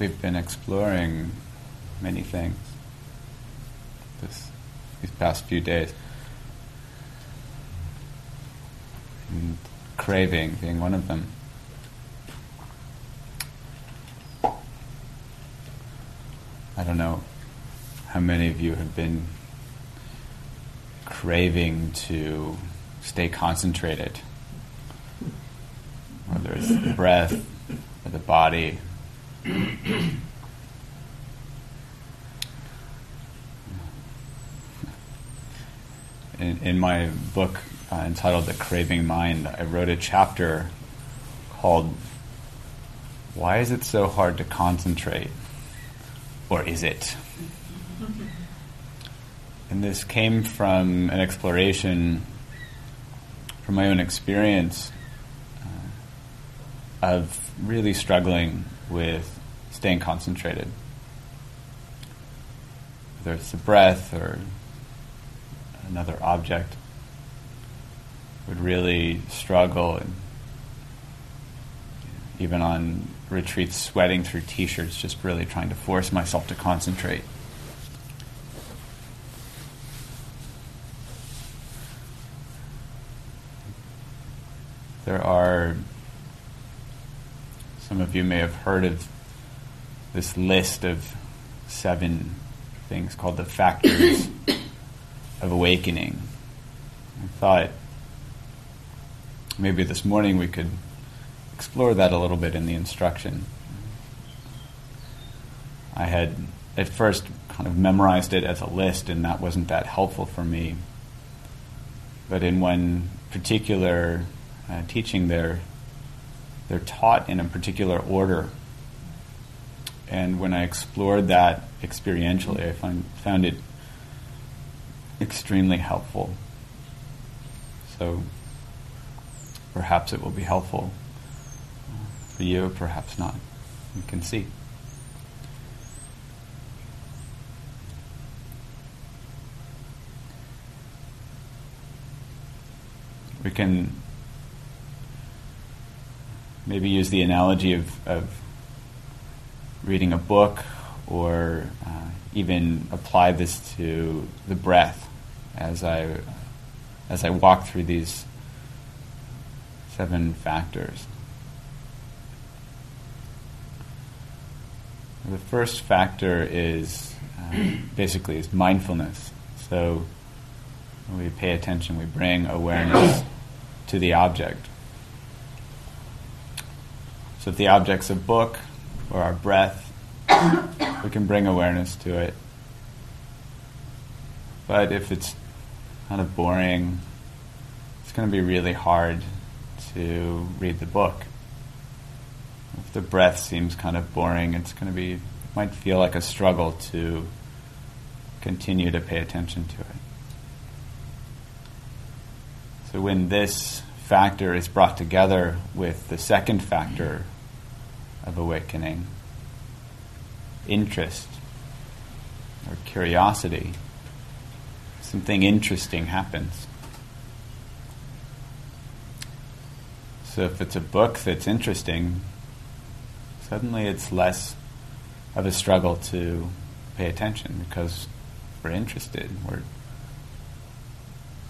we've been exploring many things this, these past few days. And craving being one of them. I don't know how many of you have been craving to stay concentrated, whether it's the breath or the body. In, in my book uh, entitled The Craving Mind, I wrote a chapter called Why is it so hard to concentrate? Or is it? And this came from an exploration from my own experience uh, of really struggling with staying concentrated. Whether it's the breath or another object, would really struggle and even on retreats sweating through t-shirts just really trying to force myself to concentrate there are some of you may have heard of this list of seven things called the factors of awakening i thought maybe this morning we could explore that a little bit in the instruction. I had at first kind of memorized it as a list, and that wasn't that helpful for me. But in one particular uh, teaching, they're, they're taught in a particular order. And when I explored that experientially, I find, found it extremely helpful. So perhaps it will be helpful uh, for you, perhaps not. You can see. We can maybe use the analogy of, of reading a book or uh, even apply this to the breath as I, as I walk through these seven factors. The first factor is uh, basically is mindfulness. So we pay attention, we bring awareness to the object. So if the object's a book or our breath, we can bring awareness to it. But if it's kind of boring, it's going to be really hard to read the book if the breath seems kind of boring, it's going to be, it might feel like a struggle to continue to pay attention to it. So when this factor is brought together with the second factor of awakening, interest or curiosity, something interesting happens. So if it's a book that's interesting, suddenly it's less of a struggle to pay attention because we're interested. We're,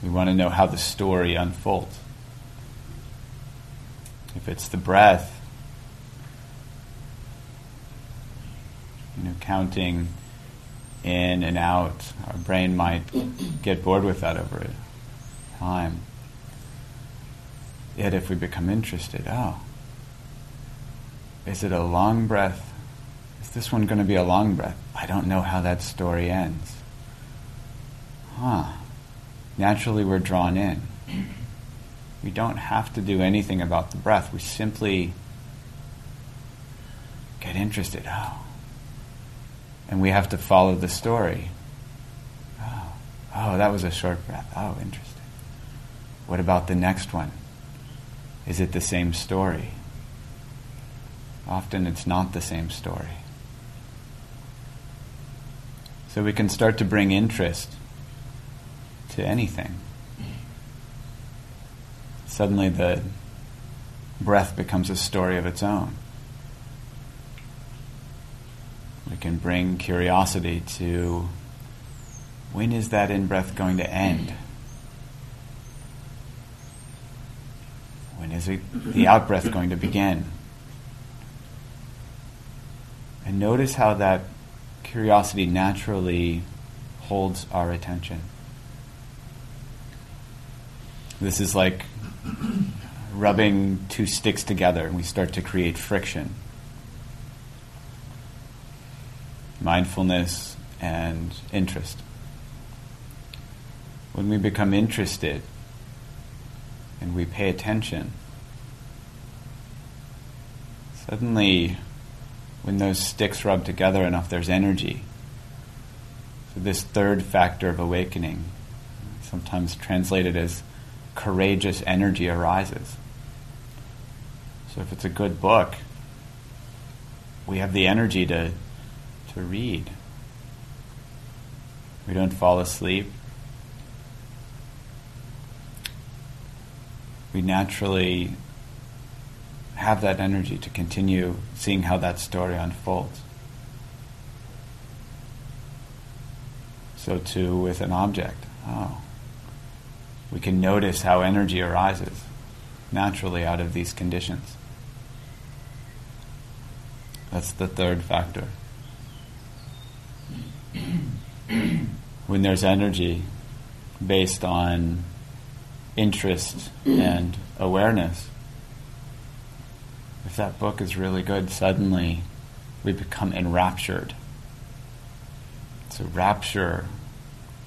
we want to know how the story unfolds. If it's the breath, you know, counting in and out, our brain might get bored with that over time. Yet if we become interested, oh, is it a long breath? Is this one going to be a long breath? I don't know how that story ends. Huh. Naturally, we're drawn in. We don't have to do anything about the breath. We simply get interested. Oh. And we have to follow the story. Oh. Oh, that was a short breath. Oh, interesting. What about the next one? Is it the same story? Often it's not the same story. So we can start to bring interest to anything. Suddenly the breath becomes a story of its own. We can bring curiosity to when is that in breath going to end? When is it, the out breath going to begin? And notice how that curiosity naturally holds our attention. This is like rubbing two sticks together and we start to create friction. Mindfulness and interest. When we become interested and we pay attention, suddenly when those sticks rub together enough, there's energy. So, this third factor of awakening, sometimes translated as courageous energy, arises. So, if it's a good book, we have the energy to, to read. We don't fall asleep. We naturally have that energy to continue seeing how that story unfolds. So, too, with an object. Oh, we can notice how energy arises naturally out of these conditions. That's the third factor. When there's energy based on interest mm. and awareness, if that book is really good, suddenly we become enraptured. So, rapture,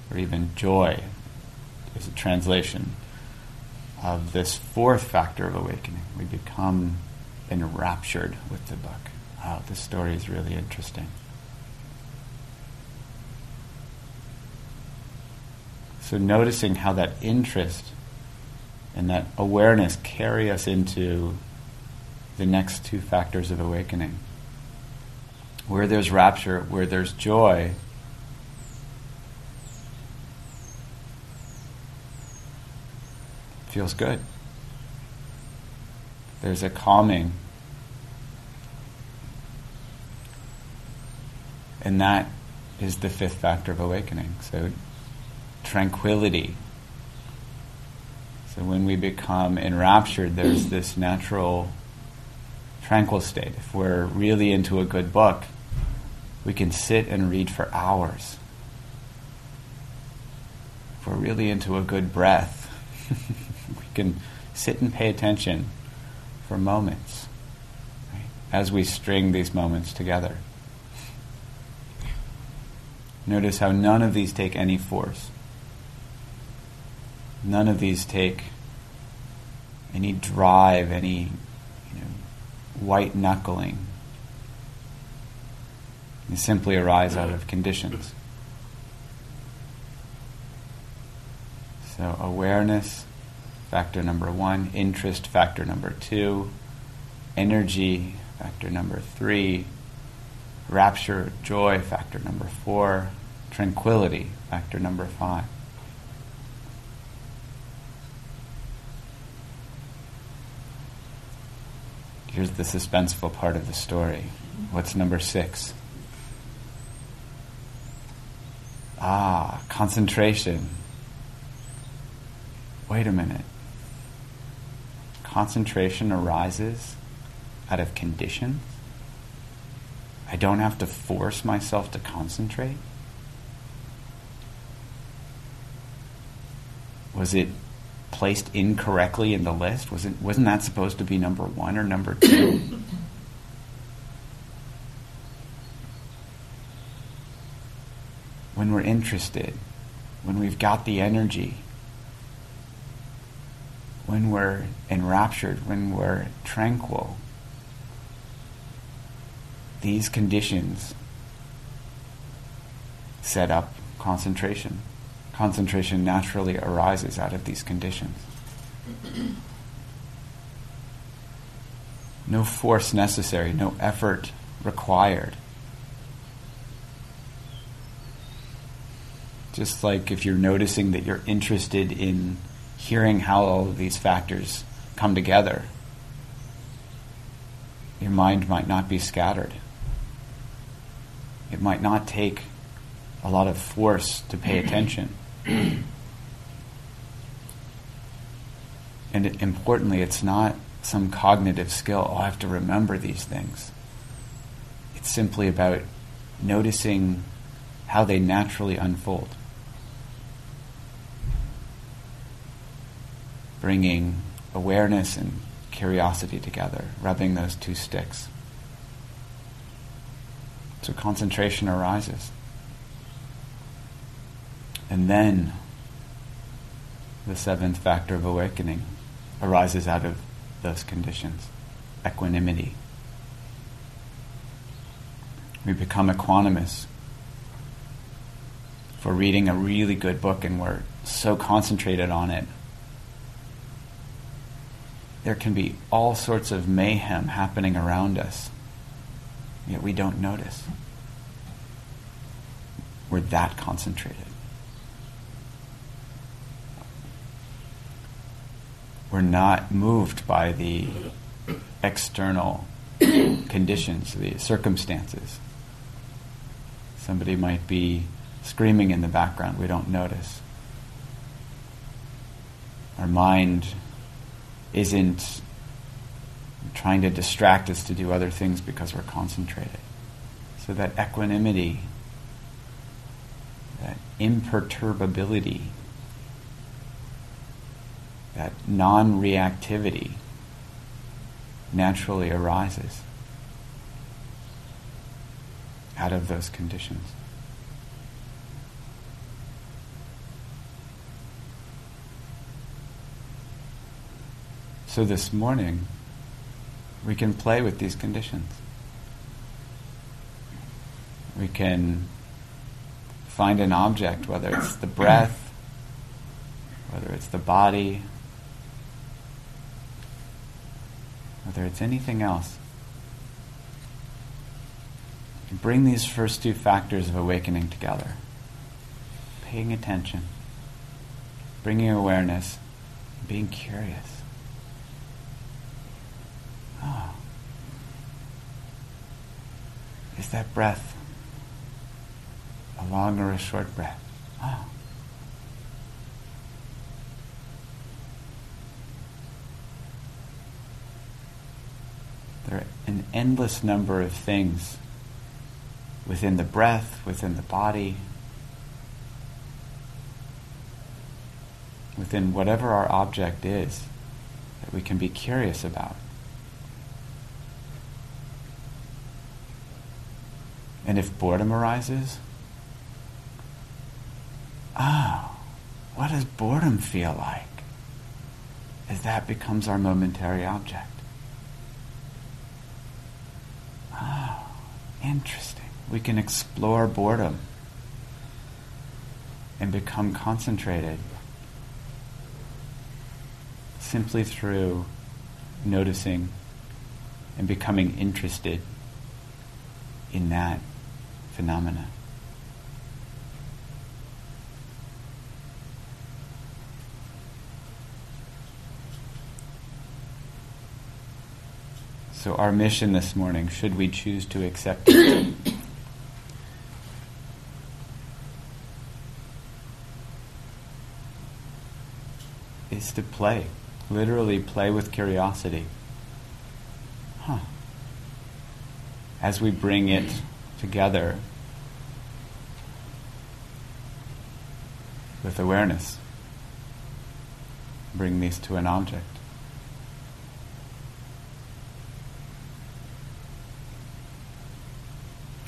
or even joy, is a translation of this fourth factor of awakening. We become enraptured with the book. Wow, this story is really interesting. So, noticing how that interest and that awareness carry us into the next two factors of awakening. Where there's rapture, where there's joy, feels good. There's a calming. And that is the fifth factor of awakening. So, tranquility. So, when we become enraptured, there's this natural tranquil state. If we're really into a good book, we can sit and read for hours. If we're really into a good breath, we can sit and pay attention for moments right, as we string these moments together. Notice how none of these take any force. None of these take any drive, any white knuckling. They simply arise out of conditions. So, awareness, factor number one, interest, factor number two, energy, factor number three, rapture, joy, factor number four, tranquility, factor number five. Here's the suspenseful part of the story. What's number six? Ah, concentration. Wait a minute. Concentration arises out of conditions? I don't have to force myself to concentrate? Was it placed incorrectly in the list? Wasn't wasn't that supposed to be number one or number two? when we're interested, when we've got the energy, when we're enraptured, when we're tranquil, these conditions set up concentration concentration naturally arises out of these conditions. No force necessary, no effort required. Just like if you're noticing that you're interested in hearing how all of these factors come together, your mind might not be scattered. It might not take a lot of force to pay attention. and importantly, it's not some cognitive skill. Oh, I have to remember these things. It's simply about noticing how they naturally unfold. Bringing awareness and curiosity together, rubbing those two sticks. So concentration arises. And then the seventh factor of awakening arises out of those conditions equanimity. We become equanimous for reading a really good book and we're so concentrated on it. There can be all sorts of mayhem happening around us yet we don't notice. We're that concentrated. We're not moved by the external conditions, the circumstances. Somebody might be screaming in the background, we don't notice. Our mind isn't trying to distract us to do other things because we're concentrated. So that equanimity, that imperturbability, that non reactivity naturally arises out of those conditions. So this morning, we can play with these conditions. We can find an object, whether it's the breath, whether it's the body, whether it's anything else. Bring these first two factors of awakening together paying attention, bringing awareness, being curious. Oh. Is that breath a long or a short breath? Oh. There are an endless number of things within the breath, within the body, within whatever our object is that we can be curious about. And if boredom arises, oh, what does boredom feel like? As that becomes our momentary object. Oh, interesting. We can explore boredom and become concentrated simply through noticing and becoming interested in that phenomena. So, our mission this morning, should we choose to accept it, is to play. Literally, play with curiosity. Huh. As we bring it together with awareness. Bring these to an object.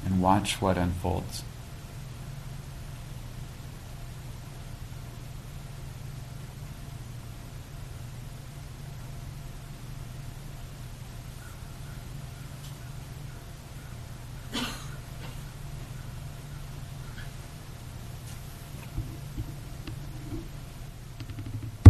And watch what unfolds.